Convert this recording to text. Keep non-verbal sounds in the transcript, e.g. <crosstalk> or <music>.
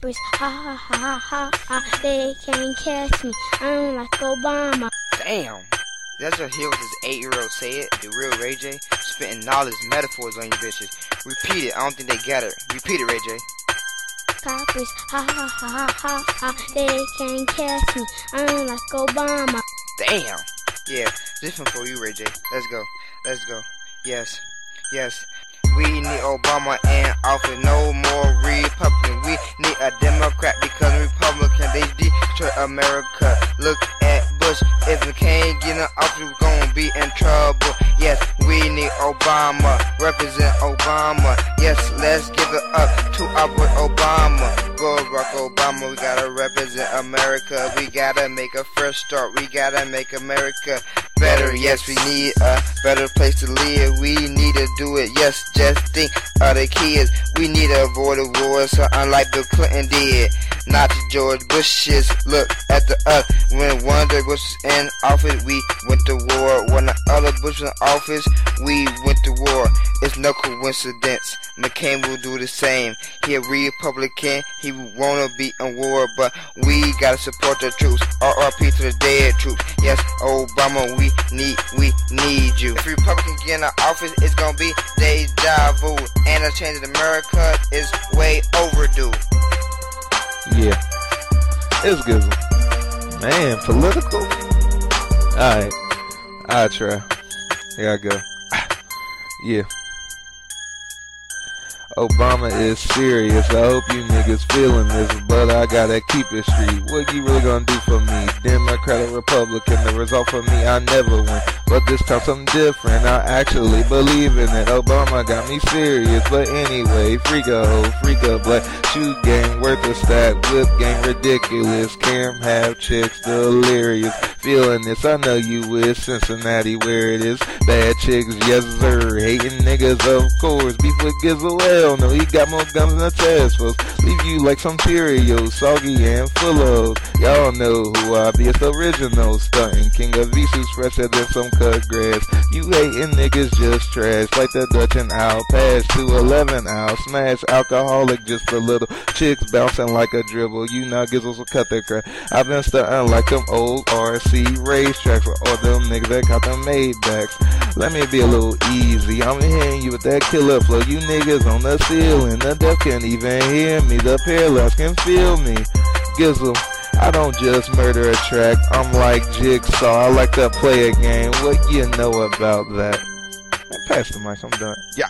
coppers, ha ha ha ha ha. They can't catch me. I'm like Obama. Damn. That's what hear what this eight-year-old say it. The real Ray J. Spitting knowledge metaphors on you bitches. Repeat it. I don't think they got it. Repeat it, Ray J. Coppers, ha ha ha ha ha. They can't catch me. I'm like Obama. Damn. Yeah, this one for you, Ray J. Let's go. Let's go. Yes. Yes. We need Obama in office, no more America. Look at Bush. If we can't get in office, we're gonna be in trouble. Yes, we need Obama. Represent Obama. Yes, let's give it up to our boy Obama. Barack Obama, we gotta represent America. We gotta make a fresh start. We gotta make America better. Yes, we need a better place to live. We need to do it. Yes, just think of the kids. We need to avoid a war, so unlike Bill Clinton did. Not the George Bushes. Look at the us. When one day Bush was in office, we went to war. When the other Bush was in office, we went to war. It's no coincidence. McCain will do the same. He a Republican. He wanna be in war, but we gotta support the troops. RRP to the dead troops. Yes, Obama, we need, we need you. If Republican get in office, it's gonna be deja vu. And a change in America is way overdue. Yeah. It's good. Man, political? Alright. I'll try. Here I go. <sighs> Yeah. Obama is serious. I hope you niggas feeling this, but I gotta keep it street. What you really gonna do for me? Democrat or Republican? The result for me, I never win. But this time something different. I actually believe in it. Obama got me serious, but anyway, freak a hoe, freak a black shoe game worth a stack, whip game ridiculous. Cam have chicks delirious. Feeling this, I know you is Cincinnati where it is. Bad chicks, yes sir. Hating niggas, of course. Beef with Gizzle, hell no, he got more guns than a task force. Leave you like some Cheerios, soggy and full of. Y'all know who I be, it's the original stunting king of Visus, fresher than some cut grass. You hating niggas just trash, like the Dutch and Owl. Pass to 11 Owl, smash alcoholic just a little. Chicks bouncing like a dribble, you know Gizzles will cut their crap. I've been stunting like them old RC racetracks for all them niggas that got them Maybachs. Let me be a little easy, I'm hitting you with that killer flow. You niggas on the ceiling, the deaf can't even hear me, the paralyzed can feel me. Gizzle. I don't just murder a track, I'm like Jigsaw, I like to play a game. What you know about that? Pass the mic, I'm done. Yeah.